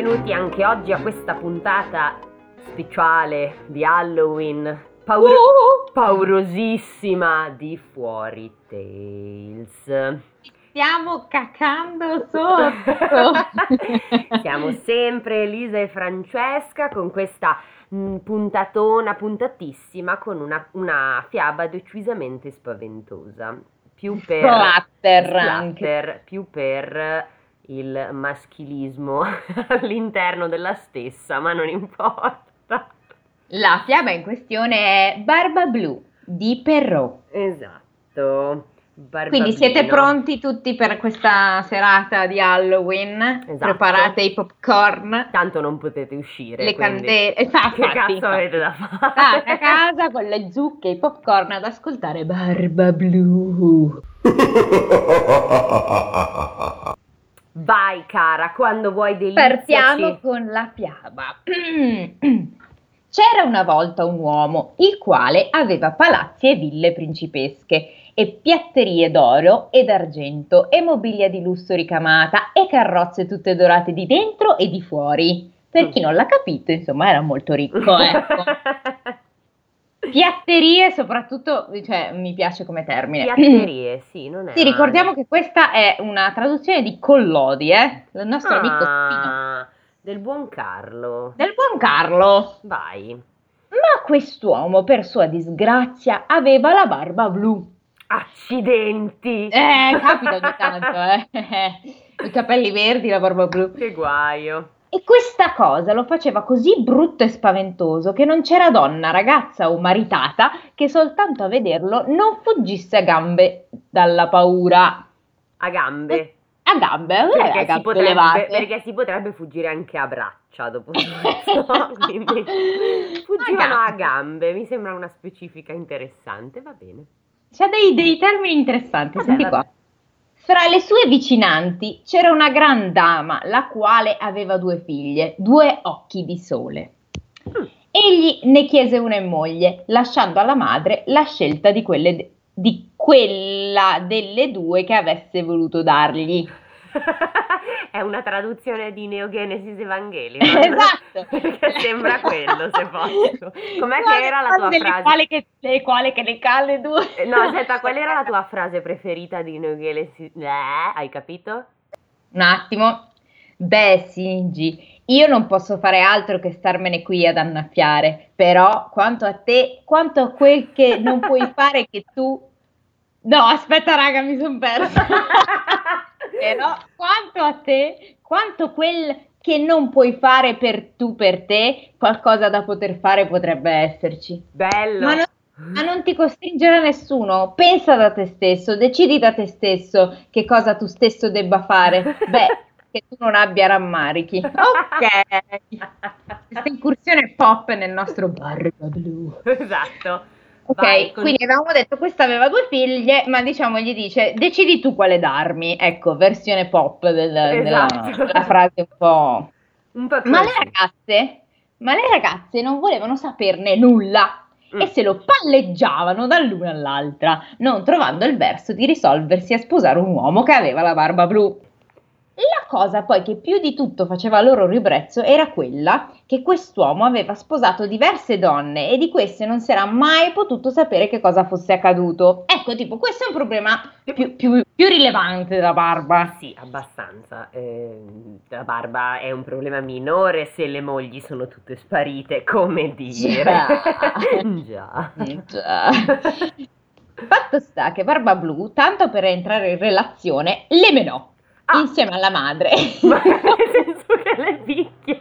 benvenuti anche oggi a questa puntata speciale di Halloween, paur- Uh! paurosissima di Fuori Tales. Stiamo cacando sotto. Siamo sempre Elisa e Francesca con questa mh, puntatona, puntatissima, con una, una fiaba decisamente spaventosa. Più per Splatter anche. splatter, più per il maschilismo all'interno della stessa, ma non importa. La fiaba in questione è Barba Blu di Perrault. Esatto. Barbabino. Quindi siete pronti tutti per questa serata di Halloween? Esatto. Preparate i popcorn, Tanto non potete uscire. le candele. Esatto, Che cazzo avete da fare? State a casa con le zucche e i popcorn ad ascoltare Barba Blu. Vai cara, quando vuoi deliziaci. Partiamo con la fiaba. C'era una volta un uomo, il quale aveva palazzi e ville principesche, e piatterie d'oro e d'argento, e mobilia di lusso ricamata, e carrozze tutte dorate di dentro e di fuori. Per chi non l'ha capito, insomma, era molto ricco, ecco. Piatterie, soprattutto, cioè, mi piace come termine. Piatterie, sì, non è Sì, ricordiamo che questa è una traduzione di Collodi, eh? Il nostro amico Spino. Ah, del buon Carlo. Del buon Carlo. Vai. Ma quest'uomo, per sua disgrazia, aveva la barba blu. Accidenti. Eh, capita ogni tanto, eh. I capelli verdi, la barba blu. Che guaio. E questa cosa lo faceva così brutto e spaventoso che non c'era donna, ragazza o maritata che soltanto a vederlo non fuggisse a gambe dalla paura. A gambe. A gambe, è a Perché si, gambe potrebbe, levate. perché si potrebbe fuggire anche a braccia dopo. Quindi fuggivano a A gambe. Mi sembra una specifica interessante, va bene. C'ha dei, dei termini interessanti, Vabbè, senti qua. Fra le sue vicinanti c'era una gran dama, la quale aveva due figlie, due occhi di sole. Egli ne chiese una in moglie, lasciando alla madre la scelta di, quelle, di quella delle due che avesse voluto dargli. È una traduzione di Neogenesis Evangelion. Esatto. Perché sembra quello, se posso. Com'è Quale- che era la tua frase? Quale che, le quale che ne cale due. Eh, No, aspetta, qual era la tua frase preferita di Neogenesis? Eh, hai capito? Un attimo. Beh, Singi, io non posso fare altro che starmene qui ad annaffiare, però quanto a te, quanto a quel che non puoi fare che tu... No, aspetta raga, mi sono persa. Però quanto a te, quanto quel che non puoi fare per tu per te, qualcosa da poter fare potrebbe esserci. Bello. Ma non, ma non ti costringere nessuno, pensa da te stesso, decidi da te stesso che cosa tu stesso debba fare. Beh, che tu non abbia rammarichi. Ok. Questa incursione pop nel nostro barba blu. Esatto. Ok, Vai, con- quindi avevamo detto questa aveva due figlie, ma diciamo gli dice decidi tu quale darmi. Ecco, versione pop del- della, Esatto. della frase un po'... Un po' Ma le ragazze, ma le ragazze non volevano saperne nulla Mm. e se lo palleggiavano dall'una all'altra, non trovando il verso di risolversi a sposare un uomo che aveva la barba blu. La cosa poi che più di tutto faceva loro ribrezzo era quella che quest'uomo aveva sposato diverse donne e di queste non si era mai potuto sapere che cosa fosse accaduto. Ecco, tipo, questo è un problema più, più- più rilevante della barba. Sì, abbastanza. Eh, la barba è un problema minore se le mogli sono tutte sparite, come dire. Già. Già. Fatto sta che Barba Blu, tanto per entrare in relazione, le menò Ah. insieme alla madre. Ma nel senso che le picchia.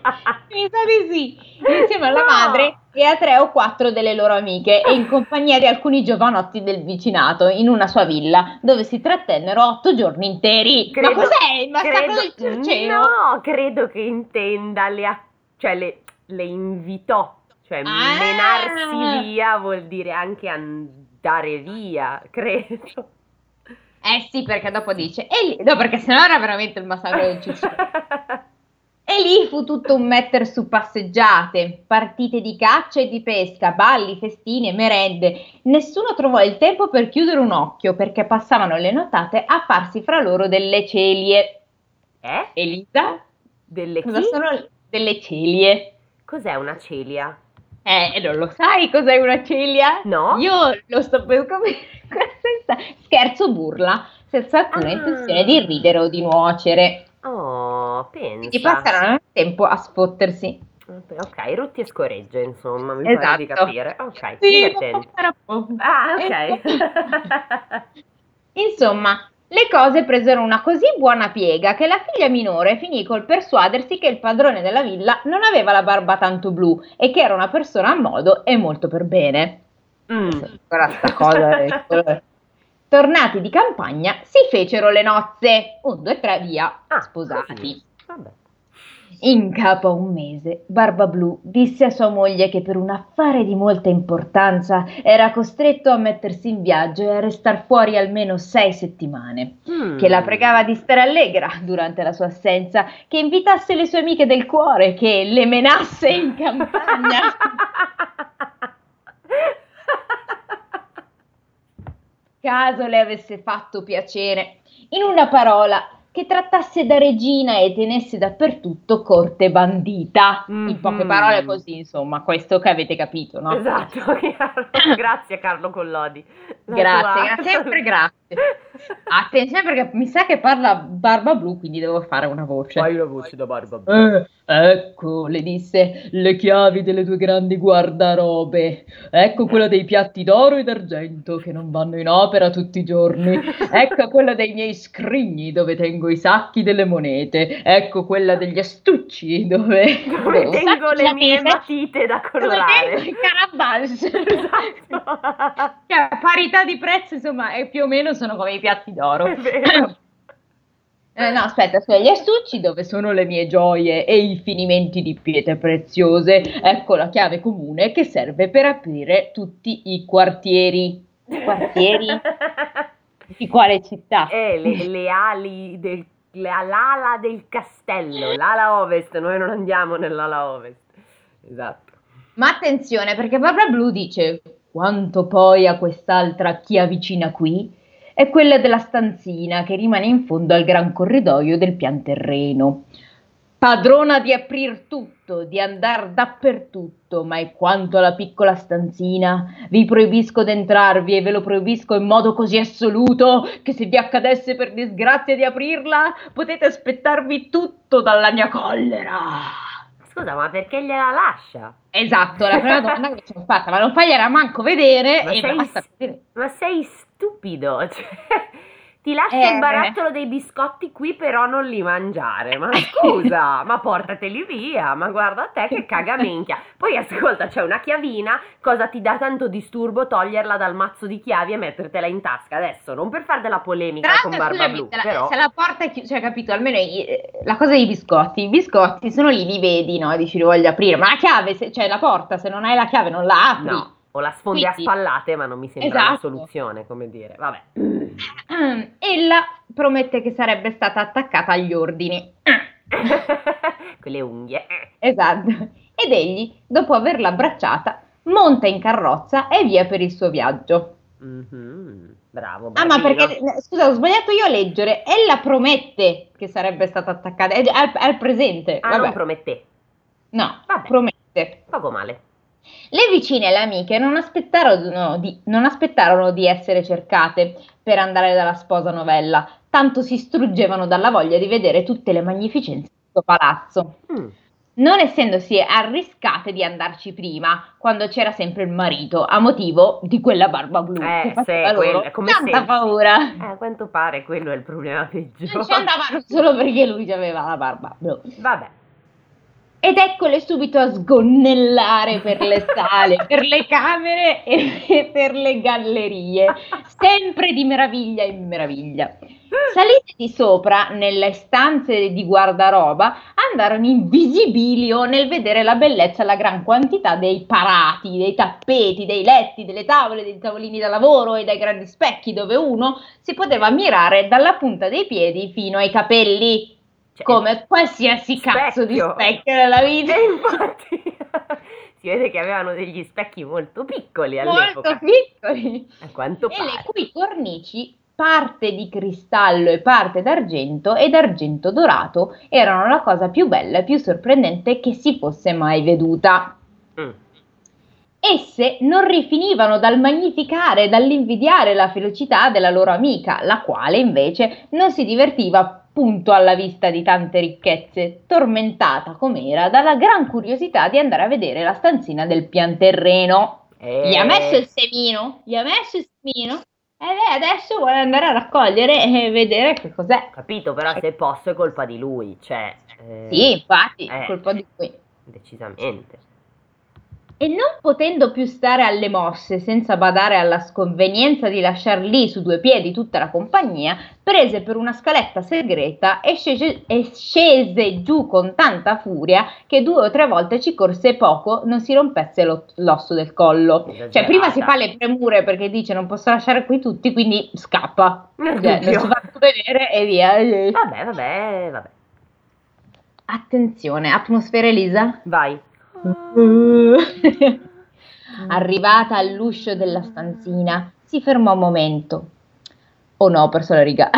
Mi sa di sì, insieme alla No. madre e a tre o quattro delle loro amiche e in compagnia di alcuni giovanotti del vicinato in una sua villa dove si trattennero otto giorni interi. Credo- Ma cos'è il massacro credo- del Circeo? No, credo che intenda le, cioè le, le invitò. Cioè, Ah. menarsi via vuol dire anche andare via, credo. Eh sì, perché dopo dice, e lì, no perché sennò era veramente il massacro del Circeo. E lì fu tutto un metter su passeggiate, partite di caccia e di pesca, balli, festini e merende. Nessuno trovò il tempo per chiudere un occhio perché passavano le nottate a farsi fra loro delle celie. Eh? Elisa? Delle Cosa chi? sono delle celie? Cos'è una celia? Eh, non lo sai cos'è una celia? No? Io lo sto per scoprire senza scherzo burla, senza alcuna Ah. intenzione di ridere o di nuocere. Oh, Quindi pensa. passano il tempo a sfottersi. Ok, rutti e scoregge, insomma, mi pare di Esatto. capire. Ok, Sì, divertente. Ah, Eh, ok. Insomma, le cose presero una così buona piega che la figlia minore finì col persuadersi che il padrone della villa non aveva la barba tanto blu e che era una persona a modo e molto per bene. Mm. Sta cosa. ecco. Tornati di campagna, si fecero le nozze. Un, due, tre, via, Ah, sposati. Vabbè. In capo a un mese, Barba Blu disse a sua moglie che per un affare di molta importanza era costretto a mettersi in viaggio e a restar fuori almeno sei settimane. Mm. Che la pregava di stare allegra durante la sua assenza, che invitasse le sue amiche del cuore, che le menasse in campagna. caso le avesse fatto piacere. In una parola, che trattasse da regina e tenesse dappertutto corte bandita. In poche Mhm. parole così, insomma, questo che avete capito, no? Esatto, grazie Carlo Collodi. La Grazie, tua- grazie, sempre grazie. Attenzione perché mi sa che parla Barba Blu, quindi devo fare una voce. Fai la voce da barba. Eh, ecco, le disse, le chiavi delle tue grandi guardarobe. Ecco quella dei piatti d'oro e d'argento che non vanno in opera tutti i giorni. Ecco quella dei miei scrigni dove tengo i sacchi delle monete. Ecco quella degli astucci dove, Dove dove tengo sacchi le mie matite da dove colorare. tengo i carabals. Esatto. Cioè, a parità di prezzo, insomma, e più o meno sono come i piatti d'oro. È vero. Eh, no, aspetta, aspetta, gli astucci dove sono le mie gioie e i finimenti di pietre preziose. Ecco la chiave comune che serve per aprire tutti i quartieri. Quartieri? Di quale città? Eh, le, le ali del la- l'ala del castello, l'ala ovest, noi non andiamo nell'ala ovest. Esatto. Ma attenzione, perché Barbara Blu dice: Quanto poi a quest'altra chi avvicina qui? È quella della stanzina che rimane in fondo al gran corridoio del pian terreno. Padrona di aprir tutto, di andar dappertutto, ma è quanto alla piccola stanzina, vi proibisco d'entrarvi e ve lo proibisco in modo così assoluto che se vi accadesse per disgrazia di aprirla, potete aspettarvi tutto dalla mia collera. Scusa, ma perché gliela lascia? Esatto, la prima domanda che mi sono fatta, ma non fagliela manco vedere Ma e sei basta. Ma sei stupido, cioè, ti lascia Eh. il barattolo dei biscotti qui però non li mangiare, ma scusa, ma portateli via, ma guarda te che cagaminchia. Poi ascolta, c'è una chiavina, cosa ti dà tanto disturbo toglierla dal mazzo di chiavi e mettertela in tasca adesso, non per fare della polemica Tra con Barba scusami, Blu, se la, però... se la porta è chiusa, cioè capito, almeno i- eh, la cosa dei biscotti, i biscotti sono lì, li vedi, no? E dici li voglio aprire, ma la chiave, se- cioè la porta, se non hai la chiave non la apri. No, o la sfondi a Quindi- spallate, ma non mi sembra una Esatto. soluzione, come dire, vabbè. Ella promette che sarebbe stata attaccata agli ordini. Quelle unghie. Esatto. Ed egli, dopo averla abbracciata, monta in carrozza e via per il suo viaggio. Mhm, Bravo, Ah, ma bravino. perché, scusa, ho sbagliato io a leggere. Ella promette che sarebbe stata attaccata. È, è al, al presente. Ah, Vabbè. non promette. no, Vabbè. promette. Poco male. Le vicine e le amiche non aspettarono di, non aspettarono di essere cercate per andare dalla sposa novella, tanto si struggevano dalla voglia di vedere tutte le magnificenze del suo palazzo. Mm. Non essendosi arriscate di andarci prima, quando c'era sempre il marito, a motivo di quella barba blu Eh, che faceva sì, loro quella- come tanta sempre. paura. Eh, a quanto pare quello è il problema peggiore. Non ci andavano solo perché lui aveva la barba blu. Vabbè. Ed eccole subito a sgonnellare per le sale, per le camere e per le gallerie, sempre di meraviglia in meraviglia. Salite di sopra nelle stanze di guardaroba, andarono invisibili o nel vedere la bellezza e la gran quantità dei parati, dei tappeti, dei letti, delle tavole, dei tavolini da lavoro e dai grandi specchi dove uno si poteva ammirare dalla punta dei piedi fino ai capelli. Cioè, Come qualsiasi cazzo di Specchio. specchio nella vita. E infatti si vede che avevano degli specchi molto piccoli Molto all'epoca. piccoli. A quanto E le pare. cui cornici parte di cristallo e parte d'argento ed argento dorato erano la cosa più bella e più sorprendente che si fosse mai veduta. Mm. Esse non rifinivano dal magnificare e dall'invidiare la felicità della loro amica, la quale invece non si divertiva punto alla vista di tante ricchezze, tormentata com'era dalla gran curiosità di andare a vedere la stanzina del pianterreno. Eh. Gli ha messo il semino, gli ha messo il semino e lei adesso vuole andare a raccogliere e vedere che cos'è. Capito, però se posso è colpa di lui, cioè... Eh, sì, infatti, è eh, colpa di lui. Decisamente e non potendo più stare alle mosse senza badare alla sconvenienza di lasciar lì su due piedi tutta la compagnia, prese per una scaletta segreta e scese, e scese giù con tanta furia che due o tre volte ci corse poco non si rompesse lo, l'osso del collo. Cioè prima si fa le premure perché dice non posso lasciare qui tutti, quindi scappa. Cioè, non si fa vedere e via. Vabbè, vabbè, vabbè. Attenzione, atmosfera Elisa? Vai. Arrivata all'uscio della stanzina, si fermò un momento. Oh no, ho perso la riga.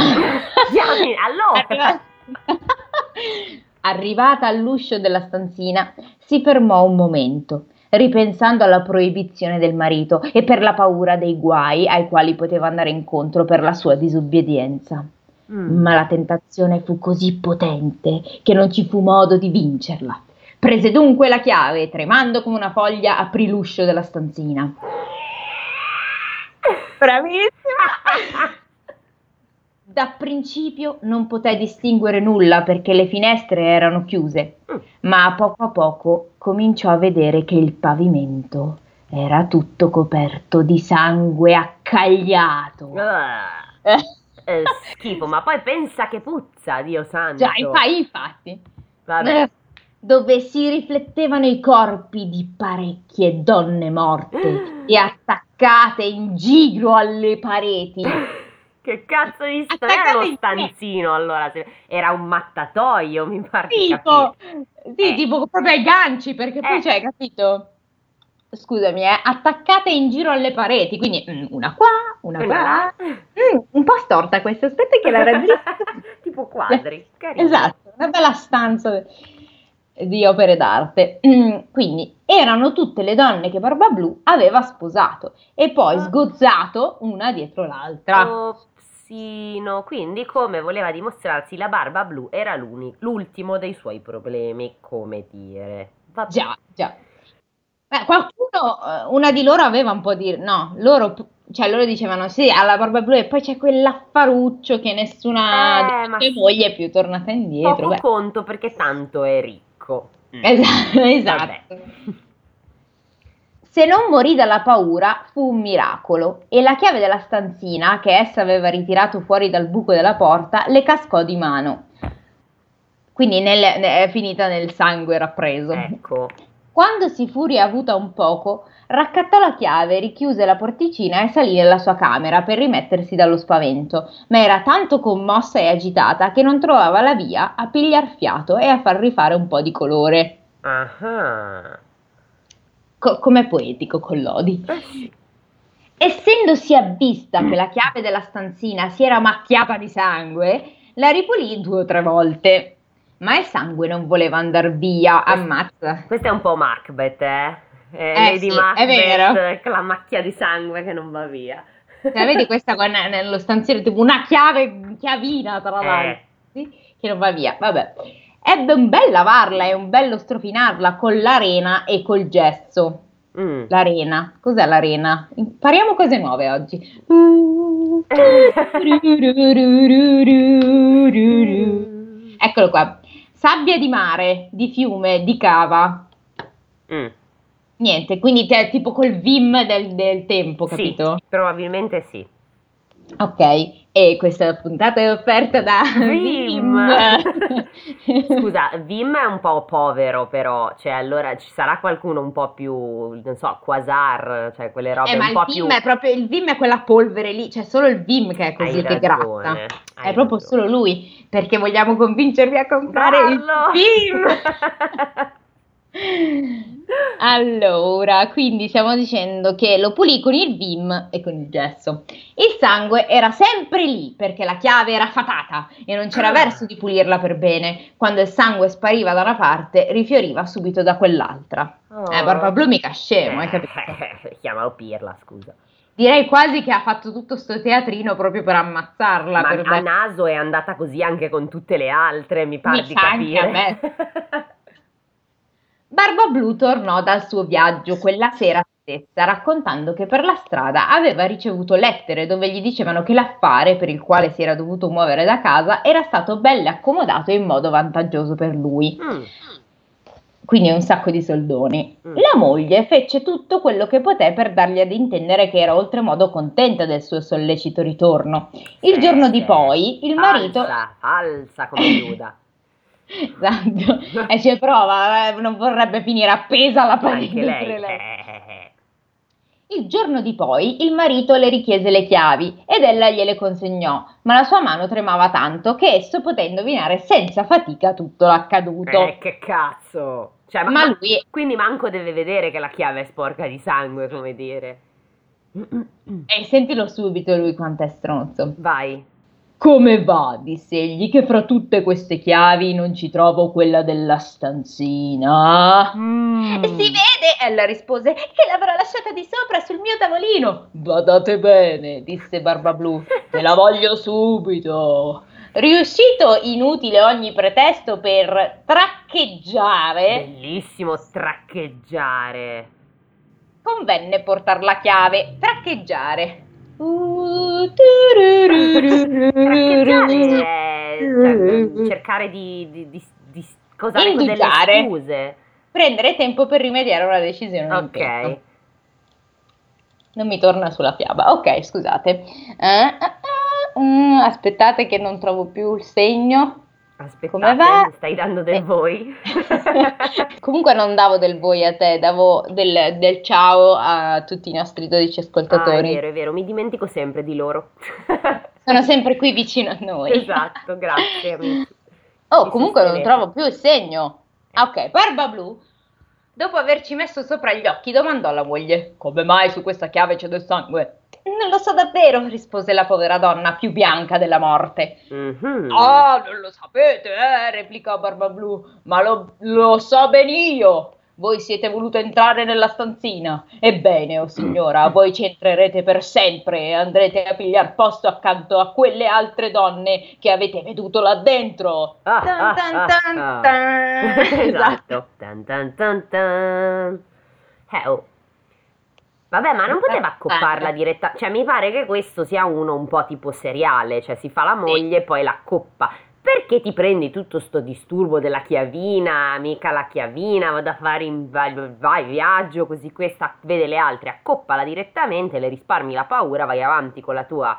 allora. Arrivata all'uscio della stanzina, si fermò un momento, ripensando alla proibizione del marito e per la paura dei guai ai quali poteva andare incontro per la sua disobbedienza. Mm. Ma la tentazione fu così potente che non ci fu modo di vincerla. Prese dunque la chiave e tremando come una foglia aprì l'uscio della stanzina. Bravissima! Da principio non poté distinguere nulla perché le finestre erano chiuse, ma a poco a poco cominciò a vedere che il pavimento era tutto coperto di sangue accagliato. Uh, eh, schifo, ma poi pensa che puzza, Dio santo. Già, infatti. Vabbè dove si riflettevano i corpi di parecchie donne morte e attaccate in giro alle pareti. Che cazzo di sta- era uno stanzino allora? Era un mattatoio, mi pare. Tipo, sì, eh. tipo proprio ai ganci, perché poi eh. c'è, capito? Scusami, eh, attaccate in giro alle pareti, quindi mm, una qua, una, una qua. Mm, un po' storta questa, aspetta che la raddrizzo. tipo quadri, carino. Esatto, una bella stanza di opere d'arte. Quindi erano tutte le donne che Barba Blu aveva sposato e poi ah. sgozzato una dietro l'altra. Opsino, quindi come voleva dimostrarsi la Barba Blu era l'ultimo dei suoi problemi, come dire. Vabbè. Già, già. Beh, qualcuno, eh, una di loro aveva un po' di... no, loro cioè loro dicevano sì alla barba blu e poi c'è quell'affaruccio che nessuna eh, delle mogli è più tornata indietro. Poco Beh. conto perché tanto è ricco ecco. Mm. Esatto. esatto. Se non morì dalla paura fu un miracolo e la chiave della stanzina che essa aveva ritirato fuori dal buco della porta le cascò di mano. Quindi nel, è finita nel sangue rappreso. Ecco. Quando si fu riavuta un poco, raccattò la chiave, richiuse la porticina e salì nella sua camera per rimettersi dallo spavento, ma era tanto commossa e agitata che non trovava la via a pigliar fiato e a far rifare un po' di colore. Ah. Co- com'è poetico Collodi. Essendosi avvista che la chiave della stanzina si era macchiata di sangue, la ripulì due o tre volte. Ma il sangue non voleva andar via, ammazza. Questo è un po' Macbeth, eh? eh, eh Lady sì, Macbeth con la macchia di sangue che non va via. Cioè, vedi questa con, nello stanziere tipo una chiave, chiavina tra l'altro, eh. che non va via. Vabbè. Ebbe un bel lavarla e un bello strofinarla con l'arena e col gesso. Mm. L'arena, cos'è l'arena? Impariamo cose nuove oggi. Eccolo qua. Sabbia di mare, di fiume, di cava. Mm. Niente, quindi è tipo col Vim del, del tempo, capito? Sì, probabilmente sì. Ok, e questa puntata è offerta da Vim. Scusa, Vim è un po' povero però, cioè allora ci sarà qualcuno un po' più, non so, Quasar, cioè quelle robe eh, un po' più... Ma il Vim è proprio, il Vim è quella polvere lì, cioè solo il Vim che è così che gratta. È proprio ragione. solo lui, perché vogliamo convincervi a comprare Ballo. il Vim! Allora, quindi stiamo dicendo che lo pulì con il Vim e con il gesso. Il sangue era sempre lì perché la chiave era fatata e non c'era Ah. verso di pulirla per bene. Quando il sangue spariva da una parte, rifioriva subito da quell'altra. Oh. Eh, Barba Blu mica scemo, hai capito? Chiamalo Pirla, scusa. Direi quasi che ha fatto tutto sto teatrino proprio per ammazzarla. Ma per a naso è andata così anche con tutte le altre, mi pare Mi di anche a capire. Barba Blu tornò dal suo viaggio quella sera stessa raccontando che per la strada aveva ricevuto lettere dove gli dicevano che l'affare per il quale si era dovuto muovere da casa era stato ben accomodato in modo vantaggioso per lui, Mm, quindi un sacco di soldoni. Mm. La moglie fece tutto quello che poté per dargli ad intendere che era oltremodo contenta del suo sollecito ritorno. Il giorno di poi il marito... Falsa, falsa come Giuda. Esatto, e ci prova, eh, non vorrebbe finire appesa alla parete. Lei. lei. eh, Il giorno di poi il marito le richiese le chiavi ed ella gliele consegnò, ma la sua mano tremava tanto che esso poté indovinare senza fatica tutto l'accaduto. Eh, che cazzo. Cioè, ma, Ma lui- Quindi manco deve vedere che la chiave è sporca di sangue, come dire. E sentilo subito lui quanto è stronzo. Vai. Come va? disse egli, che fra tutte queste chiavi non ci trovo quella della stanzina. Mm. Si vede, ella rispose, che l'avrò lasciata di sopra sul mio tavolino. Badate bene, disse Barba Blu, te la voglio subito. Riuscito inutile ogni pretesto per traccheggiare, Bellissimo traccheggiare. convenne portar la chiave. Traccheggiare. Uh, cioè, cercare di, di, di, di scosare con delle scuse. Prendere tempo per rimediare a una decisione. Ok. Non mi torna sulla fiaba. Ok, scusate. Eh, eh, mm, aspettate che non trovo più il segno. Aspettate, Come va? mi stai dando del Eh. voi? Comunque non davo del voi a te, davo del, del ciao a tutti i nostri 12 Ah, è ascoltatori. vero, è vero, mi dimentico sempre di loro. Sono sempre qui vicino a noi. esatto, grazie amici. Oh, Mi comunque non trovo più il segno. Ah, ok, Barba Blu, dopo averci messo sopra gli occhi, domandò alla moglie: Come mai su questa chiave c'è del sangue? Non lo so davvero, rispose la povera donna più bianca della morte. Mhm. Ah, non lo sapete, eh, replicò Barba Blu, ma lo, lo so ben io. Voi siete voluto entrare nella stanzina. Ebbene, o signora, voi ci entrerete per sempre e andrete a pigliar posto accanto a quelle altre donne che avete veduto là dentro. Ah, Tan, ah, tan, ah, ah. esatto. Tan, tan, tan, tan. Eh, oh. Vabbè, ma non poteva accopparla diretta. Cioè, mi pare che questo sia uno un po' tipo seriale. Cioè, si fa la moglie e poi la accoppa. Perché ti prendi tutto sto disturbo della chiavina, mica la chiavina, vado a fare in vai, vai, viaggio, così questa vede le altre, accoppala direttamente, le risparmi la paura, vai avanti con la tua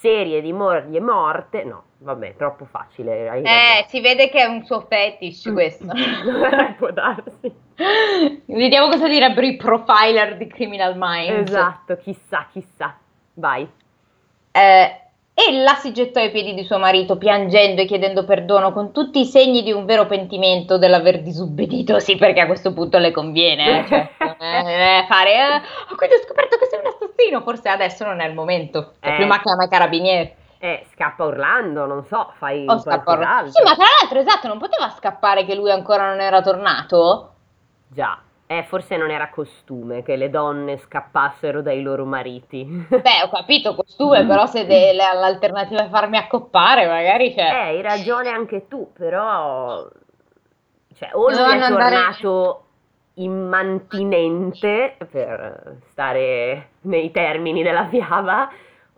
serie di moglie morte. No, vabbè, troppo facile. Eh, si vede che è un suo fetish questo. ragione. Può darsi. Vediamo cosa direbbero i profiler di Criminal Minds. Esatto, chissà, chissà. Vai. Eh, ella si gettò ai piedi di suo marito, piangendo e chiedendo perdono con tutti i segni di un vero pentimento dell'aver disubbidito. Sì, perché a questo punto le conviene. eh, cioè, eh, fare, eh, "Oh, quindi ho scoperto che sei un assassino. Forse adesso non è il momento. Cioè, Eh. prima chiama i carabinieri. Eh, scappa Orlando, non so, fai O scappa Orlando. qualcos'altro. Sì, ma tra l'altro, esatto, non poteva scappare che lui ancora non era tornato? Già. Eh, forse non era costume che le donne scappassero dai loro mariti. Beh, ho capito, costume, però se de- la- l'alternativa è farmi accoppare, magari c'è. Eh, hai ragione anche tu, però... Cioè, o Dovevano è andare- tornato immantinente, per stare nei termini della fiaba,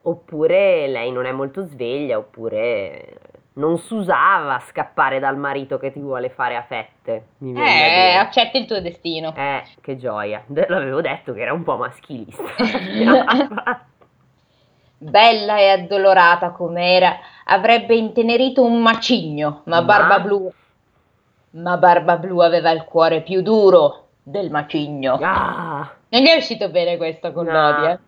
oppure lei non è molto sveglia, oppure non si usava scappare dal marito che ti vuole fare a fette. Mi Eh, accetti il tuo destino. Eh, che gioia. L'avevo detto che era un po' maschilista. Bella e addolorata com'era, avrebbe intenerito un macigno, ma Ma? Barba Blu. Ma Barba Blu aveva il cuore più duro del macigno. ah, Non è uscito bene questo con No. Lodi, eh?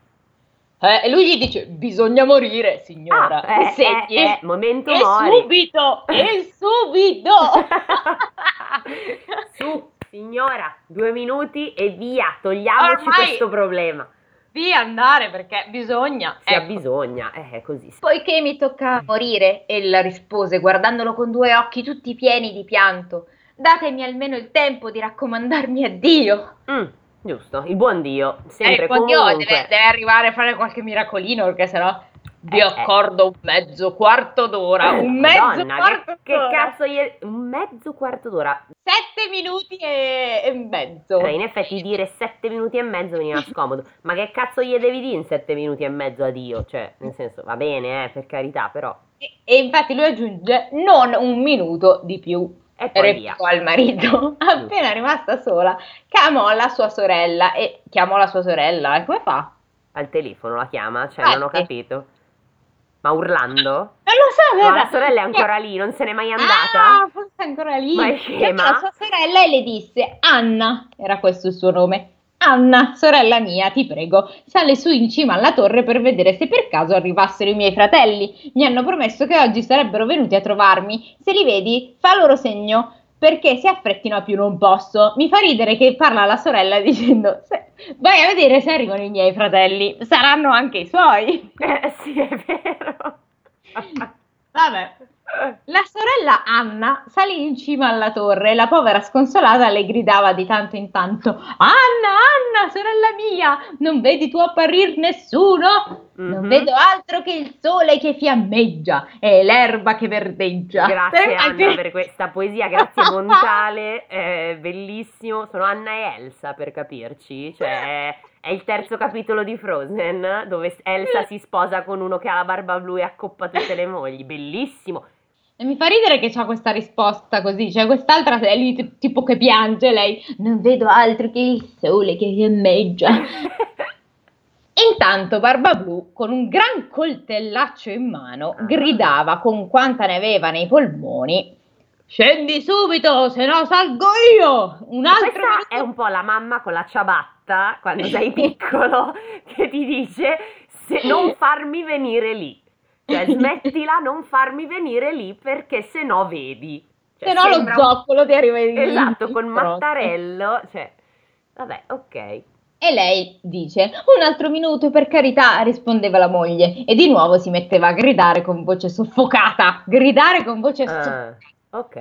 Eh, e lui gli dice: Bisogna morire, signora. Ah, eh, e segni, eh, eh, momento e mori. subito, e subito. Su, Signora, due minuti e via, togliamoci Ormai- questo problema. Di andare perché bisogna. Se ha Ecco. bisogna, eh, è così. Poiché mi tocca morire, ella rispose guardandolo con due occhi tutti pieni di pianto. Datemi almeno il tempo di raccomandarmi a Dio. Mm, giusto, il buon Dio, sempre Eh, Dio comunque. deve, deve arrivare a fare qualche miracolino perché sennò vi Eh, eh. accordo un mezzo quarto d'ora. Un mezzo Madonna, quarto che, che d'ora. cazzo gli... Un mezzo quarto d'ora. Sette minuti e, e mezzo. Cioè, in effetti dire sette minuti e mezzo veniva scomodo. Ma che cazzo gli devi dire in sette minuti e mezzo a Dio? Cioè, nel senso, va bene, eh, per carità, però... E, e infatti lui aggiunge non un minuto di più. E poi via. replicò al marito. Appena rimasta sola, chiamò la sua sorella e chiamò la sua sorella. E come fa? Al telefono la chiama, cioè, Ah, non ho capito. Ma urlando? Non lo so, guarda. la sorella è ancora lì, non se n'è mai Ah, andata? forse è ancora lì. Ma è Chiamò scema? la sua sorella e le disse: Anna, era questo il suo nome. Anna, sorella mia, ti prego, sale su in cima alla torre per vedere se per caso arrivassero i miei fratelli. Mi hanno promesso che oggi sarebbero venuti a trovarmi. Se li vedi, fa loro segno, perché si affrettino a più non posso. Mi fa ridere che parla la sorella dicendo: "Se- Vai a vedere se arrivano i miei fratelli, saranno anche i suoi. Eh, sì, è vero. Vabbè. La sorella Anna salì in cima alla torre e la povera sconsolata le gridava di tanto in tanto: Anna, Anna, sorella mia, non vedi tu apparir nessuno? Non Mhm. vedo altro che il sole che fiammeggia e l'erba che verdeggia. Grazie Anna per questa poesia, grazie Montale, è bellissimo. Sono Anna e Elsa per capirci, cioè è, è il terzo capitolo di Frozen dove Elsa si sposa con uno che ha la barba blu e accoppa tutte le mogli, bellissimo. E mi fa ridere che c'ha questa risposta così, cioè quest'altra è lì t- tipo che piange lei. Non vedo altro che il sole che fiammeggia. Intanto Barba Blu, con un gran coltellaccio in mano, Ah. gridava con quanta ne aveva nei polmoni: Scendi subito, se no salgo io! Un altro Questa minuto- è un po' la mamma con la ciabatta quando sei piccolo che ti dice se non farmi venire lì. Cioè smettila, non farmi venire lì perché se no vedi. Cioè, se no lo zoccolo ti arriva in Esatto, con. Mattarello, cioè vabbè, ok. E lei dice: Un altro minuto, per carità, rispondeva la moglie, e di nuovo si metteva a gridare con voce soffocata. Gridare con voce soffocata. Ah, ok.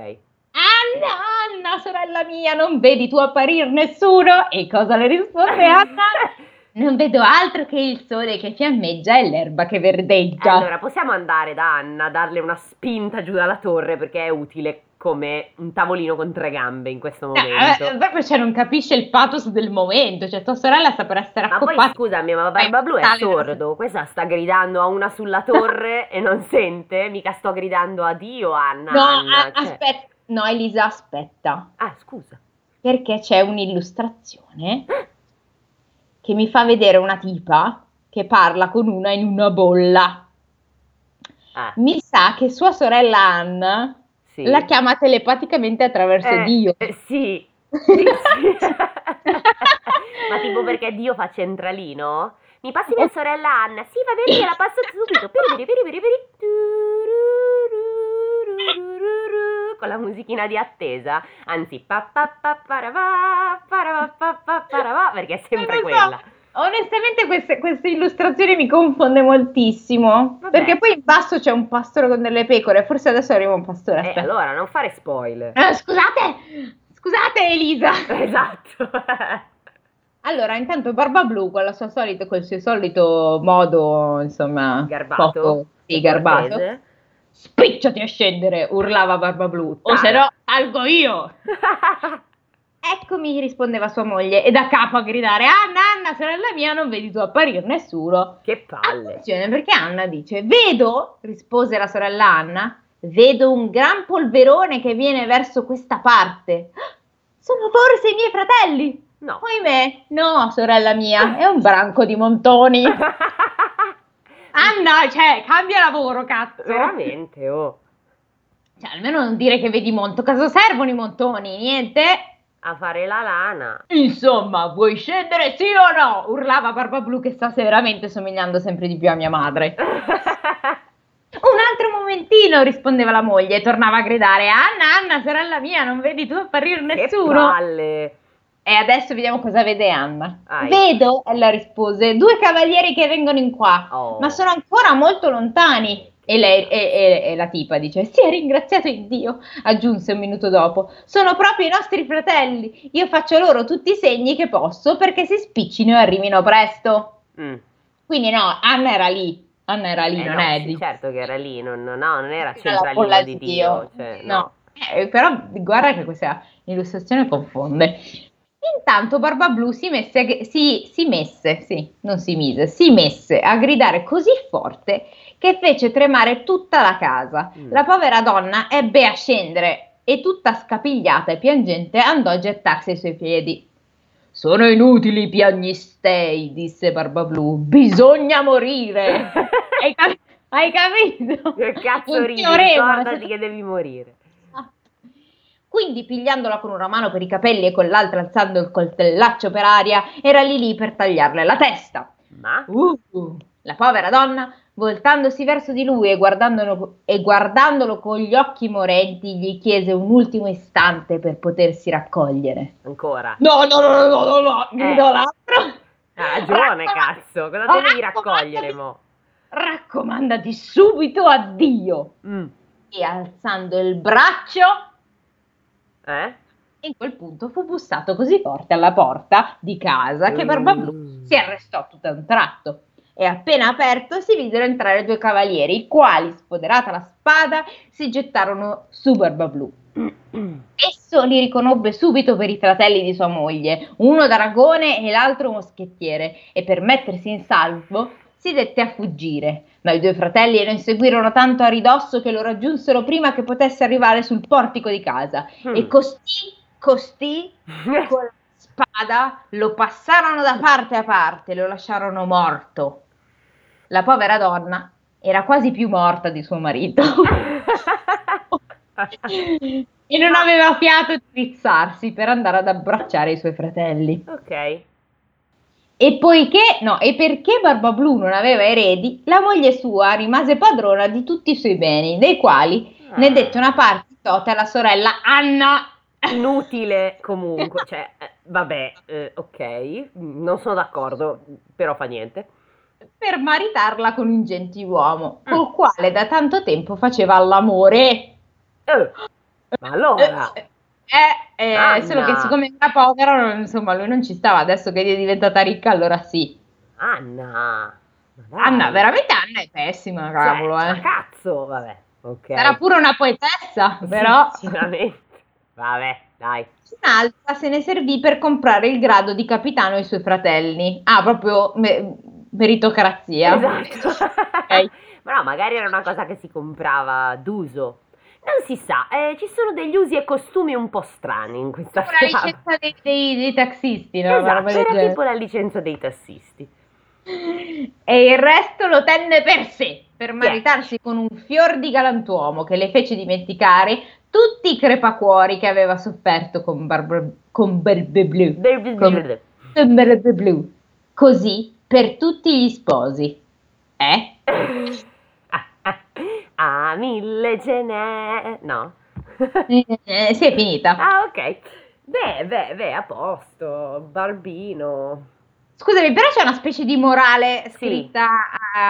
Anna, Anna, sorella mia, non vedi tu apparir nessuno? E cosa le risponde Anna? Non vedo altro che il sole che fiammeggia e l'erba che verdeggia. Allora, possiamo andare da Anna, darle una spinta giù dalla torre perché è utile come un tavolino con tre gambe in questo Eh, momento. eh, proprio cioè, non capisce il pathos del momento, cioè tua sorella sta per essere Ma poi accoppata. scusami, ma Barba Blu è sordo, questa sta gridando a una sulla torre e non sente, mica sto gridando a Dio Anna. No, Anna, a- cioè- aspetta, no Elisa, aspetta, Ah, scusa. perché c'è un'illustrazione che mi fa vedere una tipa che parla con una in una bolla. Ah, Mi sa che sua sorella Anna sì. la chiama telepaticamente attraverso Eh, Dio. eh, sì. Sì, sì. Ma tipo perché Dio fa centralino? Mi passi mia sorella Anna? Sì, va bene, gliela passo subito. Piri, piri, piri, piri, piri. Con la musichina di attesa. Anzi, pa pa pa parava, parava, pa pa parava, perché è sempre quella. Onestamente queste, queste illustrazioni mi confonde moltissimo, Vabbè. perché poi in basso c'è un pastore con delle pecore, forse adesso arriva un pastore. Eh, allora, non fare spoiler. Eh, scusate, scusate Elisa. Esatto. Allora, intanto Barba Blu, con, la sua solito, col suo solito modo, insomma, Garbato. poco- sì, garbato. Cortese. Spicciati a scendere, urlava Barba Blu, o Ah. se no salgo io. Eccomi, rispondeva sua moglie, e da capo a gridare, Anna, Anna, sorella mia, non vedi tu apparir nessuno. che palle. Attenzione, perché Anna dice, vedo, rispose la sorella Anna, vedo un gran polverone che viene verso questa parte. Sono forse i miei fratelli? No. Ohimè, no, sorella mia, è un branco di montoni. Anna, cioè, cambia lavoro, cazzo. Veramente, oh. Cioè, almeno non dire che vedi monto. Cosa servono i montoni? Niente? A fare la lana. Insomma, vuoi scendere sì o no? Urlava Barba Blu che sta veramente somigliando sempre di più a mia madre. Un altro contentino, rispondeva la moglie e tornava a gridare Anna, Anna, sorella mia, non vedi tu apparire nessuno? Che palle! E adesso vediamo cosa vede Anna. Ai. Vedo, ella rispose, due cavalieri che vengono in qua, Oh. ma sono ancora molto lontani. E, lei, e, e- e la tipa dice, sia ringraziato il Dio, aggiunse un minuto dopo, sono proprio i nostri fratelli, io faccio loro tutti i segni che posso perché si spiccino e arrivino presto. Mm. Quindi no, Anna era lì, Anna era lì, Eh non no, è sì, di... certo che era lì, non, no, non era centralino di Dio. cioè, no. Eh, però guarda che questa illustrazione confonde. Intanto Barba Blu si messe, si, si messe, sì, non si mise, si messe a gridare così forte che fece tremare tutta la casa. Mm. La povera donna ebbe a scendere e tutta scapigliata e piangente andò a gettarsi ai suoi piedi. Sono inutili i piagnistei, disse Barba Blu, bisogna morire. hai, cap- hai capito? Che cazzo ridi? Ricordati che devi morire. Quindi, pigliandola con una mano per i capelli e con l'altra alzando il coltellaccio per aria, era lì lì per tagliarle la testa. Ma? Uh, la povera donna, voltandosi verso di lui e guardandolo, e guardandolo con gli occhi morenti, gli chiese un ultimo istante per potersi raccogliere. Ancora? No, no, no, no, no, no, Eh. l'altro. Ha ragione, cazzo. Cosa te devi raccogliere, mo? Raccomandati subito a Dio. Mm. E alzando il braccio, Eh? in quel punto fu bussato così forte alla porta di casa che Barbablu Mm. si arrestò tutto a un tratto e appena aperto si videro entrare due cavalieri, i quali, spoderata la spada, si gettarono su Barbablu. Esso li riconobbe subito per i fratelli di sua moglie, uno d'aragone e l'altro moschettiere, e per mettersi in salvo si dette a fuggire. Ma i due fratelli lo inseguirono tanto a ridosso che lo raggiunsero prima che potesse arrivare sul portico di casa. Mm. E costì, costì, con la spada lo passarono da parte a parte, lo lasciarono morto. La povera donna era quasi più morta di suo marito. e non aveva fiato di rizzarsi per andare ad abbracciare i suoi fratelli. ok. E poiché, no, e perché Barbablu non aveva eredi, la moglie sua rimase padrona di tutti i suoi beni, dei quali ne Ah. dette una parte dote alla sorella Anna. Inutile comunque, cioè, eh, vabbè, eh, ok, non sono d'accordo, però fa niente. per maritarla con un gentiluomo, Mm. col quale da tanto tempo faceva l'amore. Eh, ma allora, Eh, eh, eh, Anna. solo che siccome era povera, non- insomma, lui non ci stava, adesso che è diventata ricca, allora sì. Anna. Anna, veramente Anna è pessima, Cioè, cavolo, ma eh. cazzo, vabbè, ok. Era pure una poetessa, però Sinceramente, vabbè, dai. un'altra se ne servì per comprare il grado di capitano ai suoi fratelli. Ah, proprio me- meritocrazia. Esatto. Ok. Ma no, magari era una cosa che si comprava d'uso. Non si sa, eh, ci sono degli usi e costumi un po' strani in questa Una fiaba. licenza dei, dei- dei taxisti, no? Esatto, era genere. tipo la licenza dei tassisti. E il resto lo tenne per sé, per maritarsi con un fior di galantuomo che le fece dimenticare tutti i crepacuori che aveva sofferto con Barbara con Barbe Blu. Con- con Barbe Blu. Così per tutti gli sposi. Eh? Ah, mille ce n'è. No? Eh, si è finita. Ah, ok. Beh, beh, beh, a posto. Barbino. Scusami, però c'è una specie di morale Sì. scritta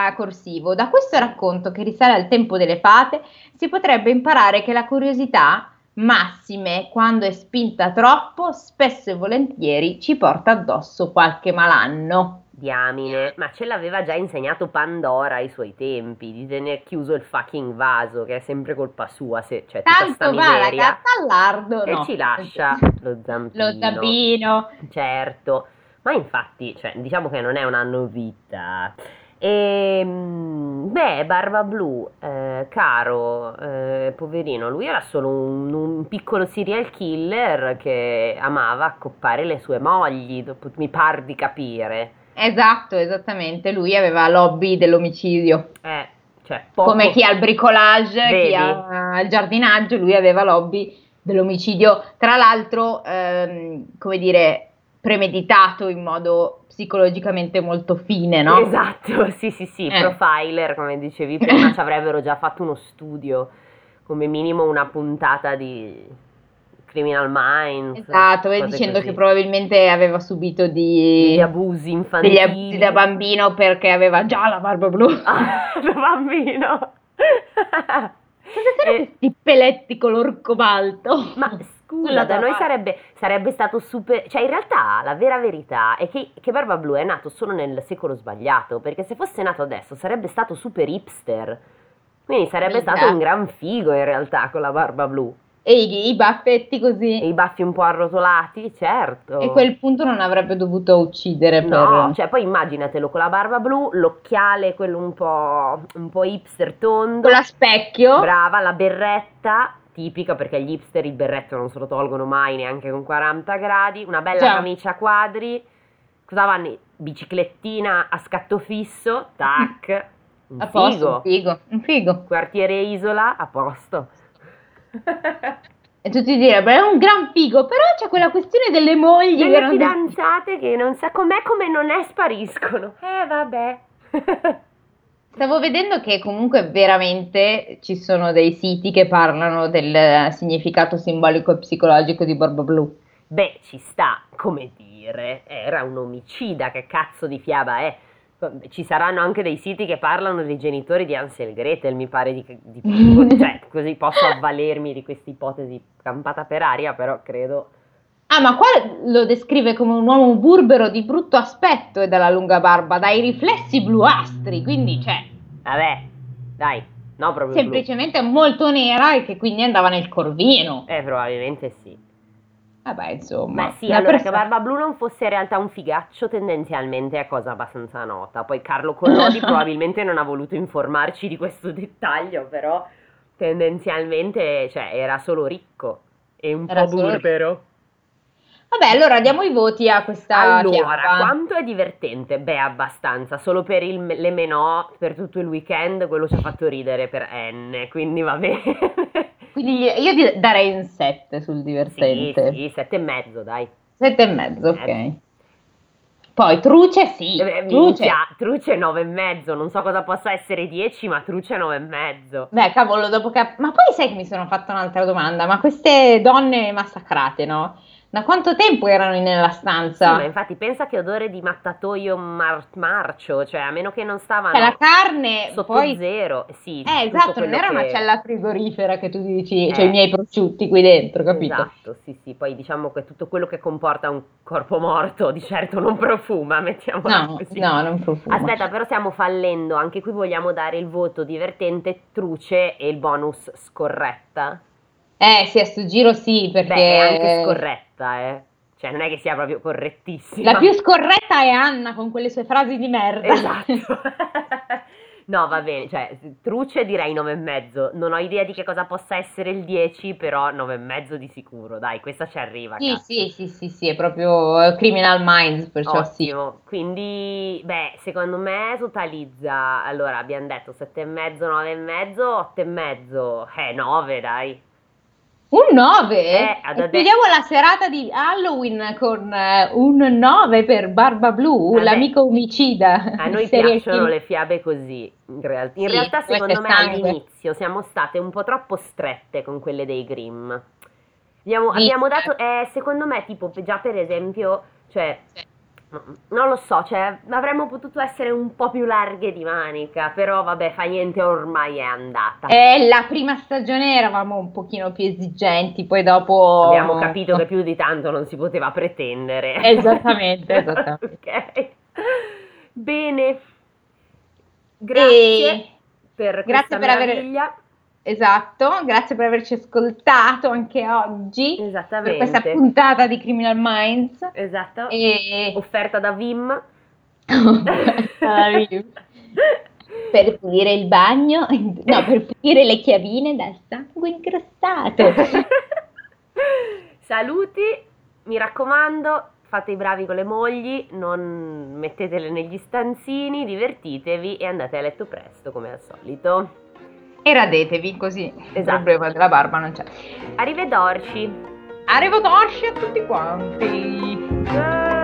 a corsivo. Da questo racconto, che risale al tempo delle fate, si potrebbe imparare che la curiosità, massime quando è spinta troppo, spesso e volentieri ci porta addosso qualche malanno. Diamine, ma ce l'aveva già insegnato Pandora ai suoi tempi di tener chiuso il fucking vaso, che è sempre colpa sua se c'è tutta sta miseria. gatta al lardo, E no. ci lascia lo zampino. Lo zampino. Certo, ma infatti, cioè, diciamo che non è una novità. Ehm, beh, Barba Blu, eh, caro, eh, poverino, lui era solo un, un piccolo serial killer che amava accoppare le sue mogli, dopo- mi par di capire. Esatto, esattamente. Lui aveva lobby dell'omicidio. Eh, cioè, poco... Come chi ha il bricolage, Vedi? chi ha il giardinaggio, lui aveva lobby dell'omicidio. Tra l'altro, ehm, come dire, premeditato in modo psicologicamente molto fine, no? Esatto, sì, sì, sì, Eh. profiler, come dicevi prima, ci avrebbero già fatto uno studio, come minimo una puntata di Criminal Minds. Esatto, e dicendo così. che probabilmente aveva subito di- degli abusi infantili. degli abusi da bambino perché aveva già la barba blu. Ah, da bambino. Cosa sono E- questi peletti color cobalto? Ma scusa, da noi sarebbe, sarebbe stato super... Cioè, in realtà la vera verità è che, che Barba Blu è nato solo nel secolo sbagliato, perché se fosse nato adesso sarebbe stato super hipster. Quindi sarebbe Esatto. stato un gran figo in realtà con la barba blu. E i, i baffetti così. E i baffi un po' arrotolati, certo. E a quel punto non avrebbe dovuto uccidere per... No, cioè poi immaginatelo con la barba blu, l'occhiale, quello un po', un po' hipster tondo. con la specchio. Brava, la berretta, tipica perché gli hipster il berretto non se lo tolgono mai neanche con 40 gradi, una bella Già. camicia a quadri, cosa vanno? Biciclettina a scatto fisso, tac, un a posto, figo. un figo, un figo. Quartiere Isola, a posto. E tutti direbbero, è un gran figo, però c'è quella questione delle mogli che Delle non- fidanzate che non sa com'è come non è spariscono. Eh vabbè. Stavo vedendo che comunque veramente ci sono dei siti che parlano del significato simbolico e psicologico di Barba Blu. Beh, ci sta, come dire, era un omicida, che cazzo di fiaba è? Ci saranno anche dei siti che parlano dei genitori di Ansel Gretel, mi pare di, di- cioè, così posso avvalermi di questa ipotesi campata per aria, però credo Ah, ma qua lo descrive come un uomo burbero di brutto aspetto e dalla lunga barba, dai riflessi bluastri, quindi cioè Vabbè, dai, no proprio blu. semplicemente molto nera e che quindi andava nel corvino. Eh, probabilmente sì. Vabbè, insomma. Ma sì, allora persona- che Barba Blu non fosse in realtà un figaccio tendenzialmente è cosa abbastanza nota. Poi Carlo Collodi probabilmente non ha voluto informarci di questo dettaglio, però tendenzialmente cioè, era solo ricco e un Era po' burbero. Vabbè, allora diamo i voti a questa Allora, fiaba. quanto è divertente? Beh, abbastanza. Solo per il, le menò, per tutto il weekend, quello ci ha fatto ridere per N, quindi va bene. Quindi io darei un 7 sul sì, divertente. sì, sette e mezzo, dai. Sette e mezzo, ok. Eh. Poi Truce sì, Eh, Truce. minchia, Truce 9 e mezzo, non so cosa possa essere 10, ma Truce 9 e mezzo. Beh, cavolo, dopo che... Ma poi sai che mi sono fatta un'altra domanda, ma queste donne massacrate, no? Da quanto tempo erano nella Sì, stanza? ma infatti pensa che odore di mattatoio mar- marcio, cioè a meno che non stavano Cioè, la carne, sotto poi... zero, sì, Eh, esatto, non era una che- cella frigorifera che tu dici, Eh. cioè i miei prosciutti qui dentro, capito? Esatto, sì, sì, poi diciamo che tutto quello che comporta un corpo morto di certo non profuma, mettiamola No, così. no, non profuma. Aspetta, però stiamo fallendo, anche qui vogliamo dare il voto divertente, truce e il bonus scorretta. Eh, sì, a sto giro sì, perché... Beh, è anche scorretta, eh. Cioè, non è che sia proprio correttissima. La più scorretta è Anna con quelle sue frasi di merda. Esatto. no, va bene, cioè, truce direi 9 e mezzo. Non ho idea di che cosa possa essere il 10, però 9 e mezzo di sicuro. Dai, questa ci arriva. Sì, cazzo. sì, sì, sì, sì, è proprio eh, Criminal Minds, perciò sì. Ottimo, quindi beh, secondo me totalizza, allora abbiamo detto 7 e mezzo, 9 e mezzo, 8 e mezzo, eh 9 dai. Un 9? Eh, chiudiamo la serata di Halloween con eh, un 9 per Barba Blu, Vabbè. l'amico omicida. A noi piacciono le fiabe così, in, real- in Sì, realtà secondo me sangue. all'inizio siamo state un po' troppo strette con quelle dei Grimm. Abbiamo, Sì. abbiamo dato, eh, secondo me tipo già per esempio, cioè, non lo so, cioè avremmo potuto essere un po' più larghe di manica, però vabbè fa niente, ormai è andata. Eh, la prima stagione eravamo un pochino più esigenti, poi dopo... Abbiamo capito che più di tanto non si poteva pretendere. Esattamente, esattamente. ok. Bene. Grazie E- per grazie questa per aver- meraviglia. Esatto, grazie per averci ascoltato anche oggi, per questa puntata di Criminal Minds. Esatto. E... Offerta da Vim. per pulire il bagno, no, per pulire le chiavine dal sangue incrostato. Saluti, mi raccomando, fate i bravi con le mogli, non mettetele negli stanzini, divertitevi e andate a letto presto come al solito. E radetevi così il Esatto. problema della barba non c'è. Arrivederci. Arrivederci a tutti quanti.